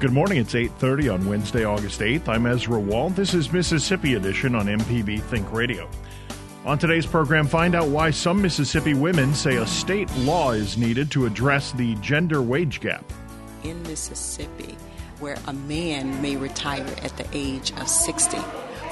Good morning. It's 8:30 on Wednesday, August 8th. I'm Ezra Wall. This is Mississippi Edition on MPB Think Radio. On today's program, find out why some Mississippi women say a state law is needed to address the gender wage gap. In Mississippi, where a man may retire at the age of 60,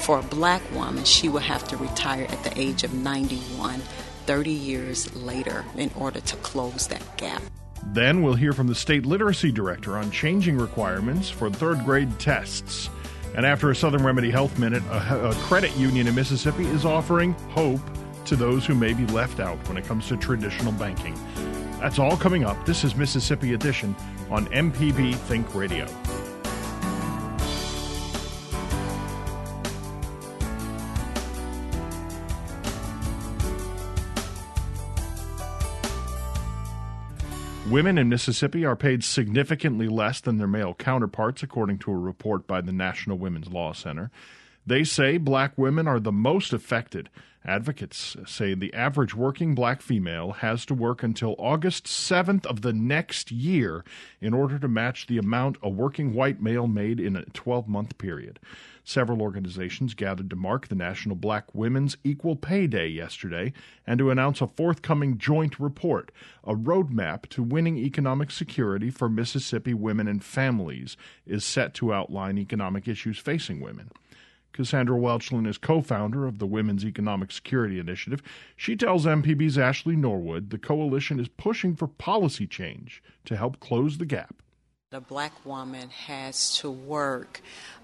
for a black woman, she will have to retire at the age of 91, 30 years later, in order to close that gap. Then we'll hear from the state literacy director on changing requirements for third grade tests. And after a Southern Remedy Health Minute, a, a, credit union in Mississippi is offering hope to those who may be left out when it comes to traditional banking. That's all coming up. This is Mississippi Edition on MPB Think Radio. Women in Mississippi are paid significantly less than their male counterparts, according to a report by the National Women's Law Center. They say black women are the most affected. Advocates say the average working black female has to work until August 7th of the next year in order to match the amount a working white male made in a 12 month period. Several organizations gathered to mark the National Black Women's Equal Pay Day yesterday and to announce a forthcoming joint report, a roadmap to winning economic security for Mississippi women and families is set to outline economic issues facing women. Cassandra Welchlin is co founder of the Women's Economic Security Initiative. She tells MPB's Ashley Norwood the coalition is pushing for policy change to help close the gap. The black woman has to work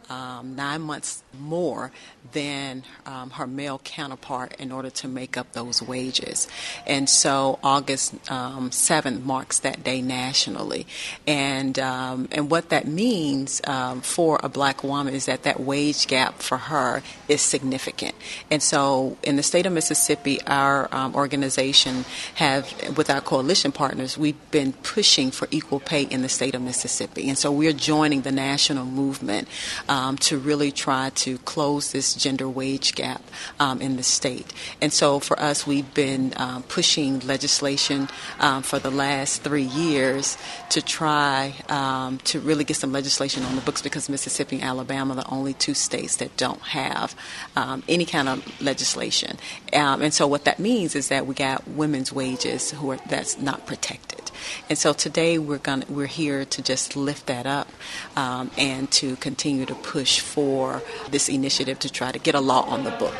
um, nine months more than um, her male counterpart in order to make up those wages. And so August um, 7th marks that day nationally. And, um, and what that means um, for a black woman is that that wage gap for her is significant. And so in the state of Mississippi, our um, organization have, with our coalition partners, we've been pushing for equal pay in the state of Mississippi. And so we're joining the national movement um, to really try to close this gender wage gap um, in the state. And so for us, we've been um, pushing legislation um, for the last three years to try um, to really get some legislation on the books because Mississippi and Alabama are the only two states that don't have um, any kind of legislation. and so what that means is that we got women's wages who are that's not protected. And so today we're going we're here to just lift that up um, and to continue to push for this initiative to try to get a law on the book.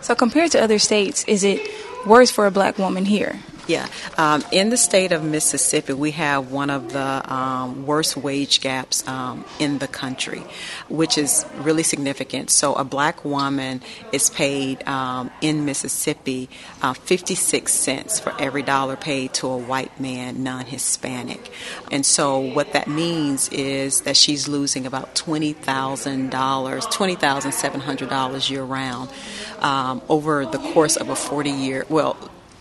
So compared to other states, is it worse for a black woman here? Yeah. Um, in the state of Mississippi, we have one of the um, worst wage gaps um, in the country, which is really significant. So, a black woman is paid um, in Mississippi uh, 56 cents for every dollar paid to a white man, non Hispanic. And so, what that means is that she's losing about $20,000, $20,700 year round um, over the course of a 40 year, well,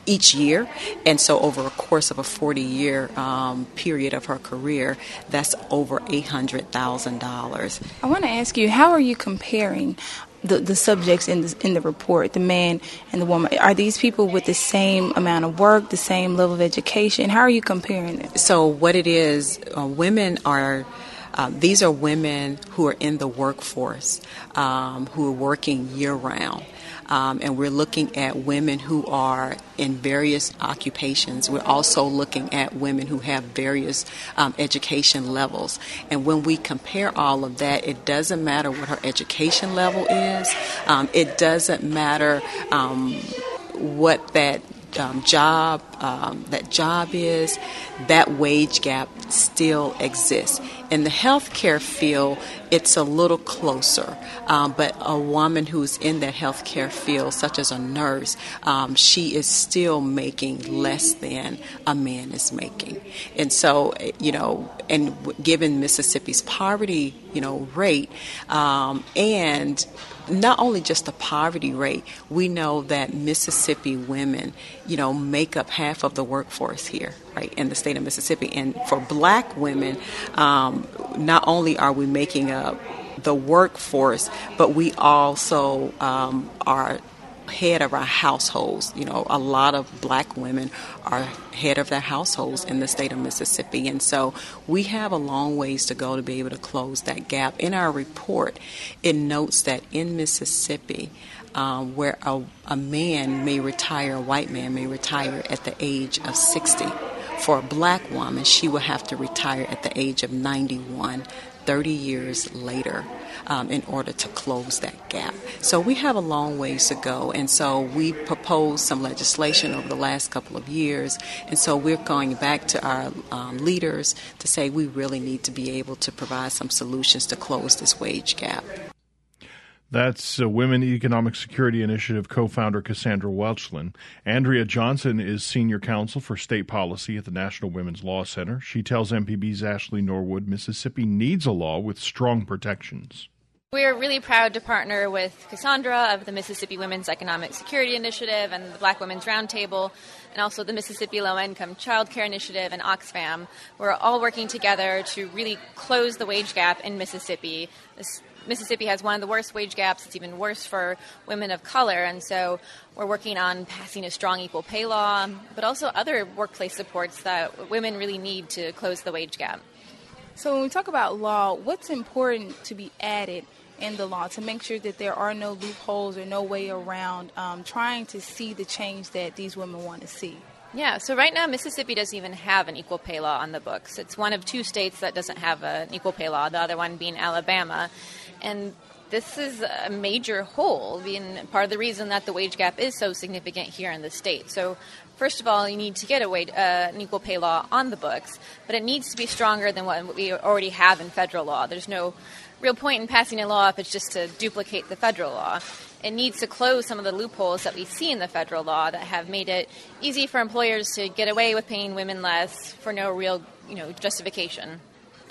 each year. And so, over a course of a 40 year um, period of her career, that's over $800,000. I want to ask you, how are you comparing? The, the subjects in the, in the report, the man and the woman, are these people with the same amount of work, the same level of education? How are you comparing them? So, what it is, uh, women are. Uh, these are women who are in the workforce, um, who are working year round. Um, and we're looking at women who are in various occupations. We're also looking at women who have various um, education levels. And when we compare all of that, it doesn't matter what her education level is, um, it doesn't matter um, what that um, job um, that job is, that wage gap still exists. In the healthcare field, it's a little closer, um, but a woman who's in that healthcare field, such as a nurse, um, she is still making less than a man is making. And so, you know, and given Mississippi's poverty, you know, rate, um, and not only just the poverty rate, we know that Mississippi women, you know, make up half of the workforce here, right, in the state of Mississippi. And for black women, um, not only are we making up the workforce, but we also um, are head of our households. You know, a lot of black women are head of their households in the state of Mississippi. And so we have a long ways to go to be able to close that gap. In our report, it notes that in Mississippi, um, where a, a man may retire, a white man may retire at the age of 60. For a black woman, she will have to retire at the age of 91, 30 years later. Um, in order to close that gap. So we have a long ways to go. And so we proposed some legislation over the last couple of years. And so we're going back to our um, leaders to say we really need to be able to provide some solutions to close this wage gap. That's Women Economic Security Initiative co founder Cassandra Welchlin. Andrea Johnson is Senior Counsel for State Policy at the National Women's Law Center. She tells MPB's Ashley Norwood Mississippi needs a law with strong protections. We're really proud to partner with Cassandra of the Mississippi Women's Economic Security Initiative and the Black Women's Roundtable, and also the Mississippi Low Income Child Care Initiative and Oxfam. We're all working together to really close the wage gap in Mississippi. This Mississippi has one of the worst wage gaps. It's even worse for women of color. And so we're working on passing a strong equal pay law, but also other workplace supports that women really need to close the wage gap. So when we talk about law, what's important to be added in the law to make sure that there are no loopholes or no way around um, trying to see the change that these women want to see? Yeah, so right now Mississippi doesn't even have an equal pay law on the books. It's one of two states that doesn't have an equal pay law, the other one being Alabama. And this is a major hole, being part of the reason that the wage gap is so significant here in the state. So, first of all, you need to get a wage, uh, an equal pay law on the books, but it needs to be stronger than what we already have in federal law. There's no real point in passing a law if it's just to duplicate the federal law. It needs to close some of the loopholes that we see in the federal law that have made it easy for employers to get away with paying women less for no real, you know, justification.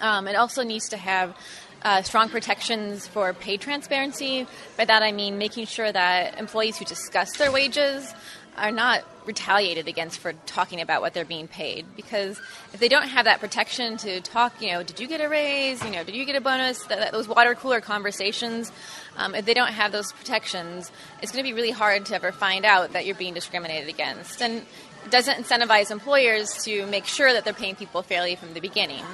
Um, it also needs to have uh, strong protections for pay transparency. By that I mean making sure that employees who discuss their wages are not retaliated against for talking about what they're being paid. Because if they don't have that protection to talk you know did you get a raise? You know did you get a bonus? That, those water cooler conversations um, if they don't have those protections it's going to be really hard to ever find out that you're being discriminated against. And it doesn't incentivize employers to make sure that they're paying people fairly from the beginning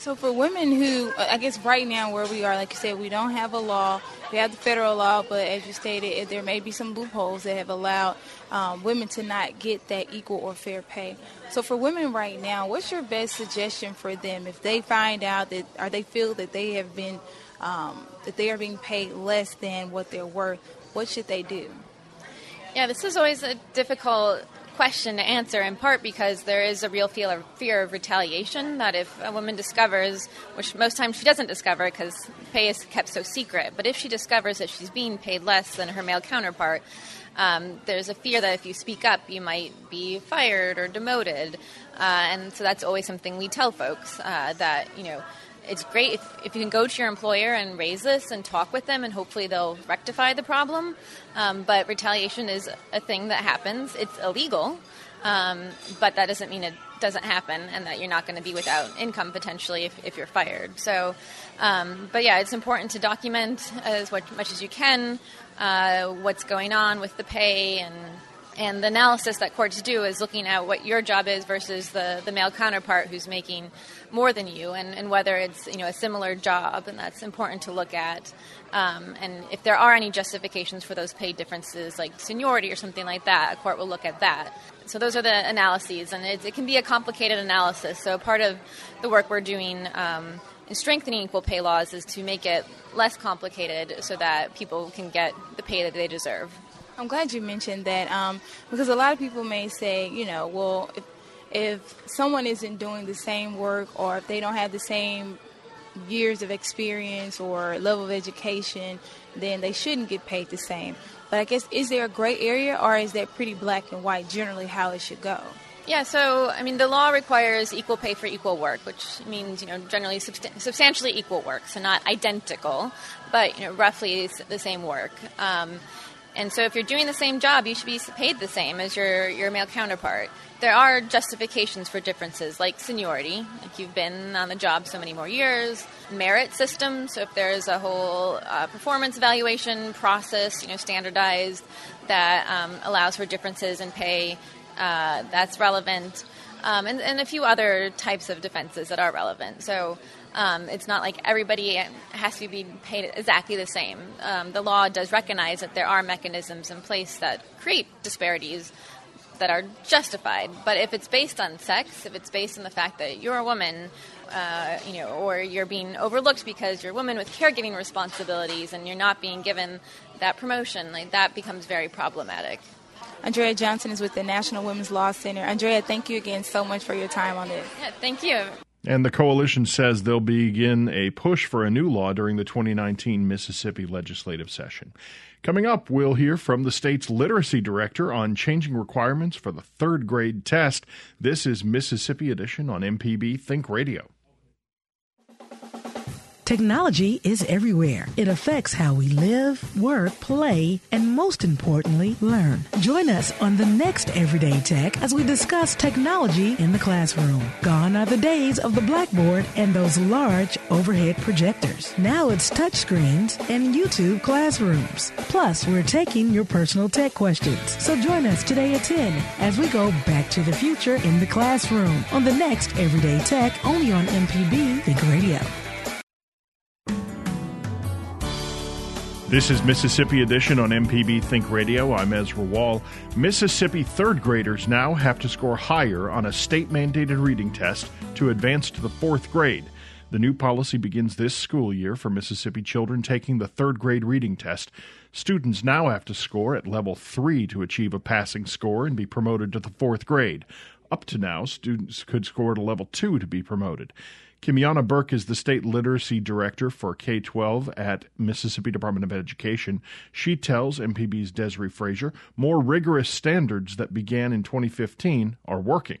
so for women who, I guess right now where we are, like you said, we don't have a law. We have the federal law, but as you stated, there may be some loopholes that have allowed um, women to not get that equal or fair pay. So for women right now, what's your best suggestion for them if they find out that, or they feel that they have been, um, that they are being paid less than what they're worth? What should they do? Yeah, this is always a difficult question to answer in part because there is a real fear of, retaliation that if a woman discovers, which most times she doesn't discover because pay is kept so secret, but if she discovers that she's being paid less than her male counterpart, um, there's a fear that if you speak up, you might be fired or demoted. Uh, and so that's always something we tell folks uh, that, you know, it's great if, if you can go to your employer and raise this and talk with them, and hopefully they'll rectify the problem. Um, but retaliation is a thing that happens. It's illegal, um, but that doesn't mean it doesn't happen and that you're not going to be without income potentially if, if you're fired. So, um, but yeah, it's important to document as much as you can uh, what's going on with the pay and and the analysis that courts do is looking at what your job is versus the, the male counterpart who's making more than you and, and whether it's you know a similar job and that's important to look at. Um, and if there are any justifications for those pay differences like seniority or something like that a court will look at that. So those are the analyses and it, it can be a complicated analysis. So part of the work we're doing um, in strengthening equal pay laws is to make it less complicated so that people can get the pay that they deserve I'm glad you mentioned that um, because a lot of people may say, you know, well, if, if someone isn't doing the same work or if they don't have the same years of experience or level of education, then they shouldn't get paid the same. But I guess, is there a gray area or is that pretty black and white generally how it should go? Yeah, so I mean, the law requires equal pay for equal work, which means you know generally subst- substantially equal work, so not identical, but you know roughly the same work. Um, And so if you're doing the same job, you should be paid the same as your, your male counterpart. There are justifications for differences, like seniority, like you've been on the job so many more years, merit system, so if there's a whole uh, performance evaluation process, you know, standardized, that um, allows for differences in pay, uh, that's relevant, um, and, and a few other types of defenses that are relevant. So um, it's not like everybody has to be paid exactly the same. Um, the law does recognize that there are mechanisms in place that create disparities that are justified. But if it's based on sex, if it's based on the fact that you're a woman, uh, you know, or you're being overlooked because you're a woman with caregiving responsibilities and you're not being given that promotion, like that becomes very problematic. Andrea Johnson is with the National Women's Law Center. Andrea, thank you again so much for your time on this. Yeah, thank you. And the coalition says they'll begin a push for a new law during the 2019 Mississippi legislative session. Coming up, we'll hear from the state's literacy director on changing requirements for the third grade test. This is Mississippi Edition on MPB Think Radio. Technology is everywhere. It affects how we live, work, play, and most importantly, learn. Join us on the next Everyday Tech as we discuss technology in the classroom. Gone are the days of the blackboard and those large overhead projectors. Now it's touchscreens and YouTube classrooms. Plus, we're taking your personal tech questions. So join us today at 10 as we go back to the future in the classroom on the next Everyday Tech only on MPB Think Radio. This is Mississippi Edition on MPB Think Radio. I'm Ezra Wall. Mississippi third graders now have to score higher on a state mandated reading test to advance to the fourth grade. The new policy begins this school year for Mississippi children taking the third grade reading test. Students now have to score at level three to achieve a passing score and be promoted to the fourth grade. Up to now, students could score at a level two to be promoted. Kymyona Burk is the state literacy director for K 12 at Mississippi Department of Education. She tells MPB's Desiree Frazier more rigorous standards that began in 2015 are working.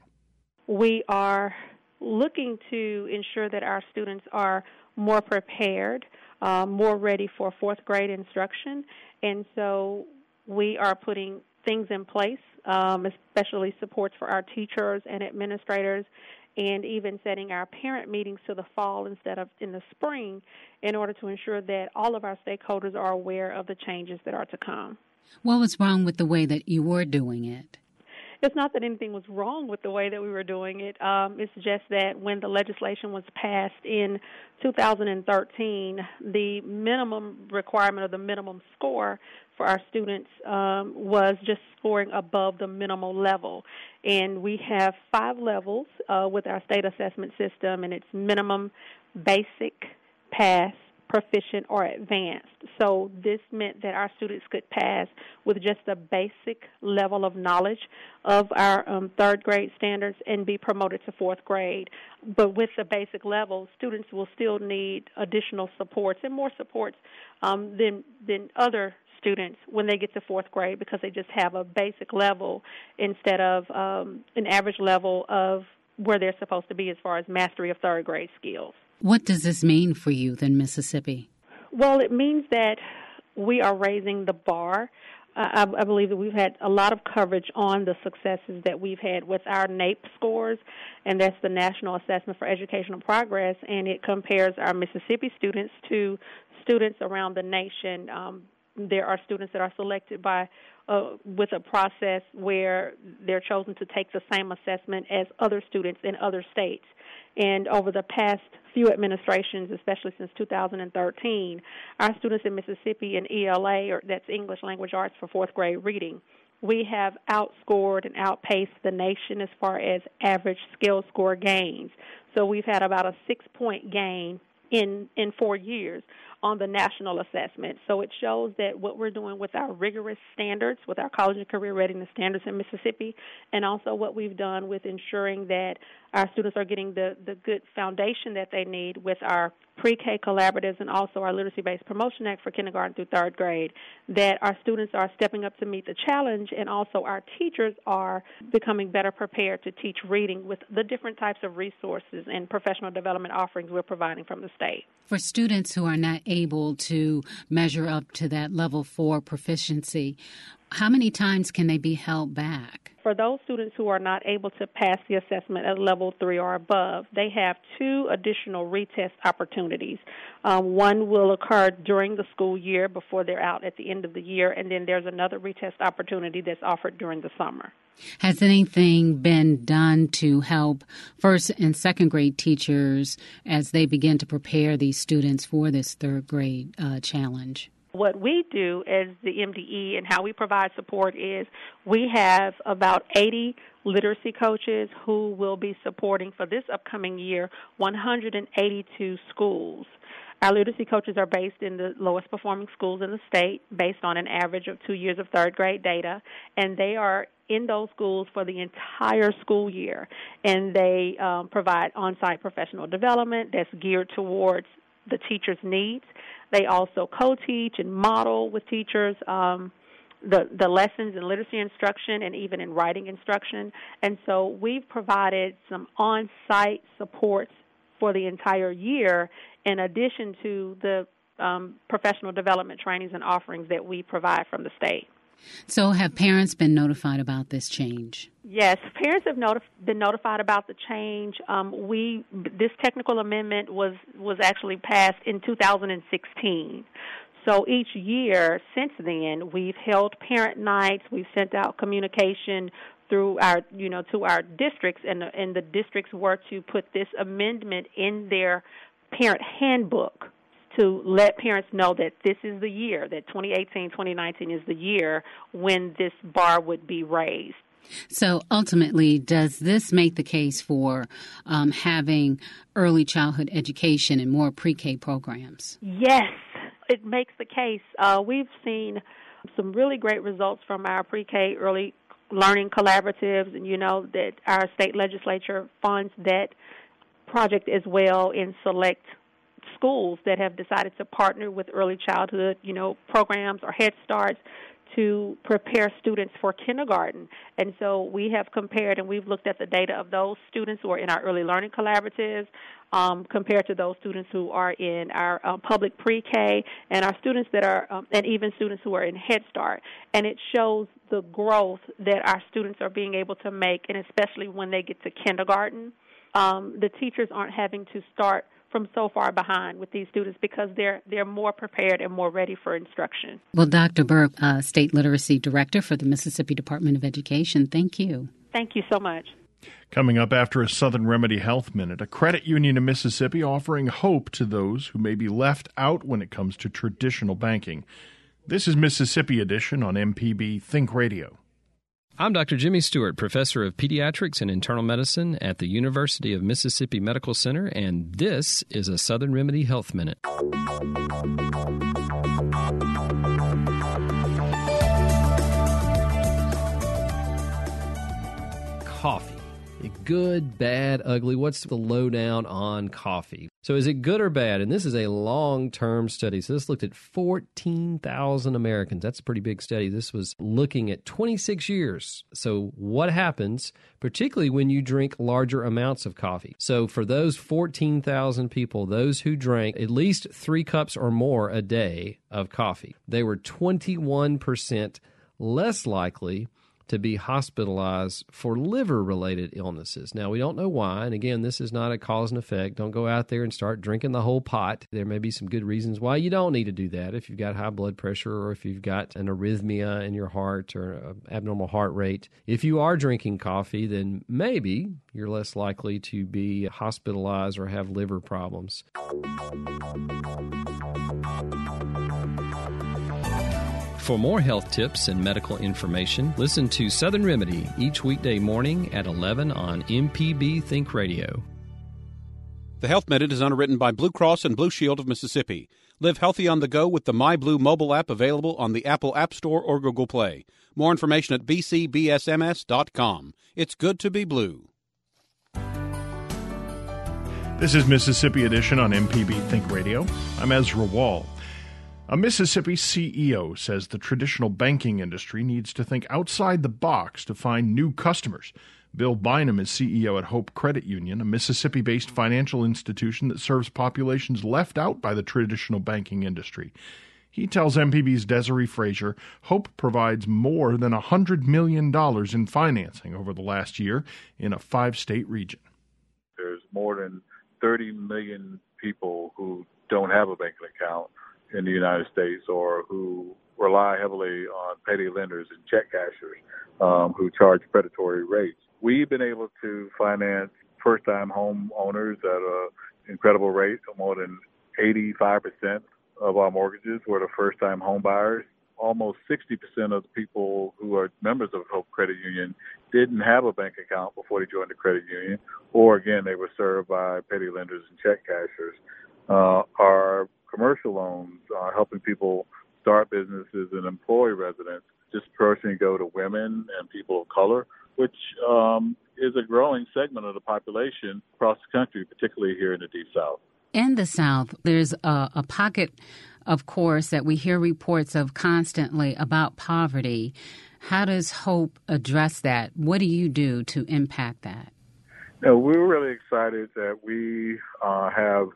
We are looking to ensure that our students are more prepared, uh, more ready for fourth grade instruction, and so we are putting things in place, um, especially supports for our teachers and administrators and even setting our parent meetings to the fall instead of in the spring in order to ensure that all of our stakeholders are aware of the changes that are to come. What was wrong with the way that you were doing it? It's not that anything was wrong with the way that we were doing it. Um, it's just that when the legislation was passed in 2013, the minimum requirement of the minimum score for our students um, was just scoring above the minimal level. And we have five levels uh, with our state assessment system, and it's minimum, basic, pass, proficient, or advanced. So this meant that our students could pass with just a basic level of knowledge of our um, third grade standards and be promoted to fourth grade. But with the basic level, students will still need additional supports and more supports um, than than other students when they get to fourth grade because they just have a basic level instead of um, an average level of where they're supposed to be as far as mastery of third grade skills. What does this mean for youth in Mississippi? Well, it means that we are raising the bar. I, I believe that we've had a lot of coverage on the successes that we've had with our NAEP scores, and that's the National Assessment for Educational Progress, and it compares our Mississippi students to students around the nation. Um, there are students that are selected by uh, with a process where they're chosen to take the same assessment as other students in other states. And over the past few administrations, especially since 2013, our students in Mississippi in ELA, or that's English Language Arts for fourth grade reading, we have outscored and outpaced the nation as far as average skill score gains. So we've had about a six point gain in in four years on the national assessment. So it shows that what we're doing with our rigorous standards, with our college and career readiness standards in Mississippi, and also what we've done with ensuring that our students are getting the, the good foundation that they need with our pre-K collaboratives and also our Literacy-Based Promotion Act for kindergarten through third grade, that our students are stepping up to meet the challenge and also our teachers are becoming better prepared to teach reading with the different types of resources and professional development offerings we're providing from the state. For students who are not able to measure up to that level four proficiency, how many times can they be held back? For those students who are not able to pass the assessment at level three or above, they have two additional retest opportunities. Um, one will occur during the school year before they're out at the end of the year, and then there's another retest opportunity that's offered during the summer. Has anything been done to help first and second grade teachers as they begin to prepare these students for this third grade uh, challenge? What we do as the MDE and how we provide support is we have about 80 literacy coaches who will be supporting for this upcoming year 182 schools. Our literacy coaches are based in the lowest performing schools in the state based on an average of two years of third grade data, and they are in those schools for the entire school year. And they um, provide on site professional development that's geared towards the teacher's needs. They also co-teach and model with teachers um, the the lessons in literacy instruction and even in writing instruction. And so we've provided some on-site supports for the entire year, in addition to the um, professional development trainings and offerings that we provide from the state. So, have parents been notified about this change? Yes, parents have notif- been notified about the change. Um, we this technical amendment was was actually passed in 2016. So each year since then, we've held parent nights. We've sent out communication through our, you know, to our districts, and and the districts were to put this amendment in their parent handbook to let parents know that this is the year, that 2018, 2019 is the year when this bar would be raised. So ultimately, does this make the case for um, having early childhood education and more pre K programs? Yes, it makes the case. Uh, we've seen some really great results from our pre K early learning collaboratives, and you know that our state legislature funds that project as well in select schools that have decided to partner with early childhood, you know, programs or Head Starts to prepare students for kindergarten. And so we have compared and we've looked at the data of those students who are in our early learning collaboratives um, compared to those students who are in our uh, public pre-K and our students that are, um, and even students who are in Head Start. And it shows the growth that our students are being able to make, and especially when they get to kindergarten. Um, the teachers aren't having to start from so far behind with these students because they're they're more prepared and more ready for instruction. Well, Dr. Burk, uh, State Literacy Director for the Mississippi Department of Education, thank you. Thank you so much. Coming up after a Southern Remedy Health Minute, a credit union in Mississippi offering hope to those who may be left out when it comes to traditional banking. This is Mississippi Edition on MPB Think Radio. I'm Dr. Jimmy Stewart, professor of pediatrics and internal medicine at the University of Mississippi Medical Center, and this is a Southern Remedy Health Minute. Coffee good, bad, ugly? What's the lowdown on coffee? So, is it good or bad? And this is a long term study. So, this looked at 14,000 Americans. That's a pretty big study. This was looking at 26 years. So, what happens, particularly when you drink larger amounts of coffee? So, for those 14,000 people, those who drank at least three cups or more a day of coffee, they were 21% less likely to be hospitalized for liver related illnesses. Now, we don't know why. And again, this is not a cause and effect. Don't go out there and start drinking the whole pot. There may be some good reasons why you don't need to do that. If you've got high blood pressure or if you've got an arrhythmia in your heart or abnormal heart rate. If you are drinking coffee, then maybe you're less likely to be hospitalized or have liver problems. For more health tips and medical information, listen to Southern Remedy each weekday morning at 11 on MPB Think Radio. The Health Minute is underwritten by Blue Cross and Blue Shield of Mississippi. Live healthy on the go with the MyBlue mobile app available on the Apple App Store or Google Play. More information at bcbsms.com. It's good to be blue. This is Mississippi Edition on MPB Think Radio. I'm Ezra Wall. A Mississippi CEO says the traditional banking industry needs to think outside the box to find new customers. Bill Bynum is CEO at Hope Credit Union, a Mississippi based financial institution that serves populations left out by the traditional banking industry. He tells MPB's Desiree Frazier Hope provides more than $100 million in financing over the last year in a five state region. There's more than 30 million people who don't have a banking account in the United States or who rely heavily on petty lenders and check cashers um, who charge predatory rates. We've been able to finance first time home owners at an incredible rate, more than 85% of our mortgages were the first time home buyers. Almost 60% of the people who are members of Hope Credit Union didn't have a bank account before they joined the credit union, or again, they were served by petty lenders and check cashers. Uh, our commercial loans are helping people start businesses and employ residents disproportionately go to women and people of color, which um, is a growing segment of the population across the country, particularly here in the Deep South. In the South, there's a, a pocket, of course, that we hear reports of constantly about poverty. How does Hope address that? What do you do to impact that? No, we're really excited that we uh, have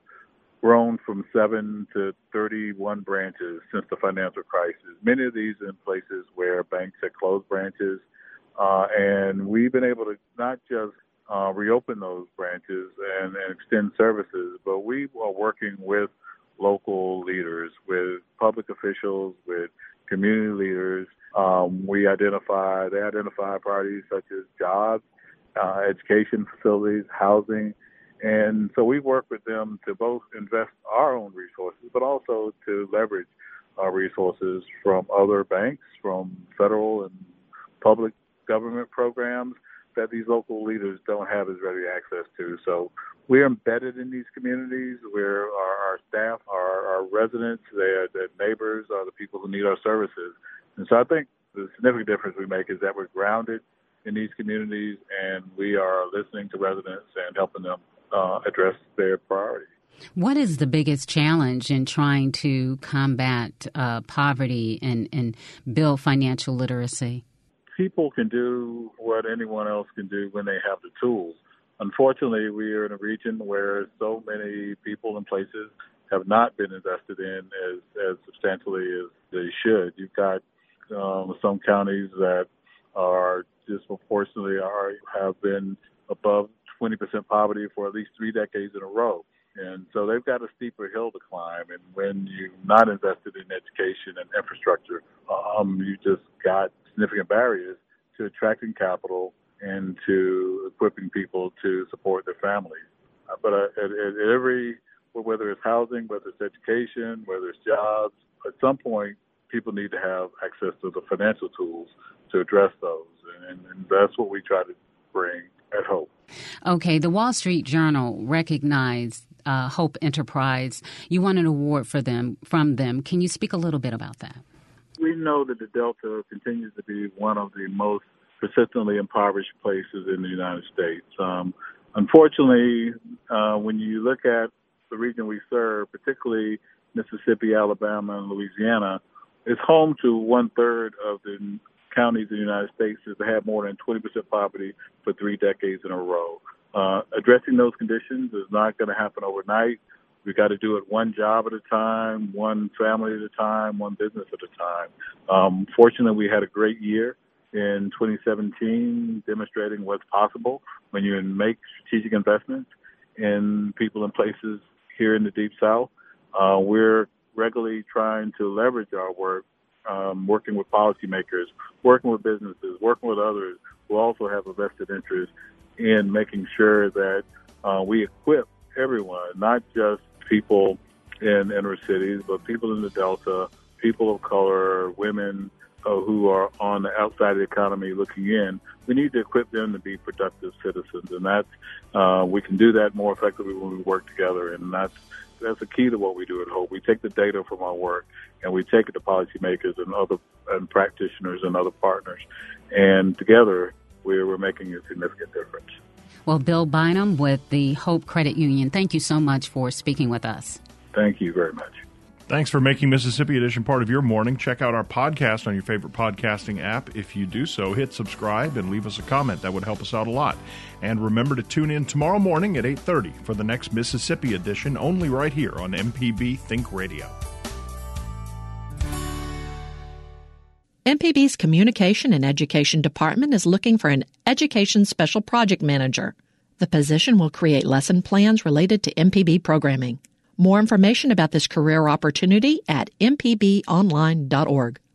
grown from seven to 31 branches since the financial crisis. Many of these in places where banks had closed branches. Uh, and we've been able to not just uh, reopen those branches and, and extend services, but we are working with local leaders, with public officials, with community leaders. Um, we identify, they identify priorities such as jobs, uh, education facilities, housing. And so we work with them to both invest our own resources, but also to leverage our resources from other banks, from federal and public government programs, that these local leaders don't have as ready access to. So we're embedded in these communities where our, our staff, our, our residents, their, their neighbors are the people who need our services. And so I think the significant difference we make is that we're grounded in these communities and we are listening to residents and helping them uh, address their priorities. What is the biggest challenge in trying to combat uh, poverty and, and build financial literacy? people can do what anyone else can do when they have the tools. Unfortunately, we are in a region where so many people and places have not been invested in as, as substantially as they should. You've got um, some counties that are disproportionately are have been above 20% poverty for at least three decades in a row. And so they've got a steeper hill to climb. And when you're not invested in education and infrastructure, um, you just got significant barriers to attracting capital and to equipping people to support their families. Uh, but uh, at, at every, whether it's housing, whether it's education, whether it's jobs, at some point, people need to have access to the financial tools to address those. And, and that's what we try to bring at Hope. Okay, the Wall Street Journal recognized uh, Hope Enterprise. You won an award for them from them. Can you speak a little bit about that? we know that the Delta continues to be one of the most persistently impoverished places in the United States. Um, unfortunately, uh, when you look at the region we serve, particularly Mississippi, Alabama, and Louisiana, it's home to one third of the counties in the United States that had more than 20% poverty for three decades in a row. Uh, addressing those conditions is not going to happen overnight. We got to do it one job at a time, one family at a time, one business at a time. Um, fortunately, we had a great year in 2017, demonstrating what's possible when you make strategic investments in people and places here in the Deep South. Uh, we're regularly trying to leverage our work, um, working with policymakers, working with businesses, working with others who also have a vested interest in making sure that uh, we equip everyone, not just people in inner cities, but people in the Delta, people of color, women uh, who are on the outside of the economy looking in. We need to equip them to be productive citizens, and that's uh, we can do that more effectively when we work together, and that's that's the key to what we do at Hope. We take the data from our work and we take it to policymakers and other and practitioners and other partners, and together we're, we're making a significant difference. Well, Bill Bynum with the Hope Credit Union, thank you so much for speaking with us. Thank you very much. Thanks for making Mississippi Edition part of your morning. Check out our podcast on your favorite podcasting app. If you do so, hit subscribe and leave us a comment. That would help us out a lot. And remember to tune in tomorrow morning at 8:30 for the next Mississippi Edition only right here on MPB Think Radio. MPB's Communication and Education Department is looking for an Education Special Project Manager. The position will create lesson plans related to MPB programming. More information about this career opportunity at mpbonline.org.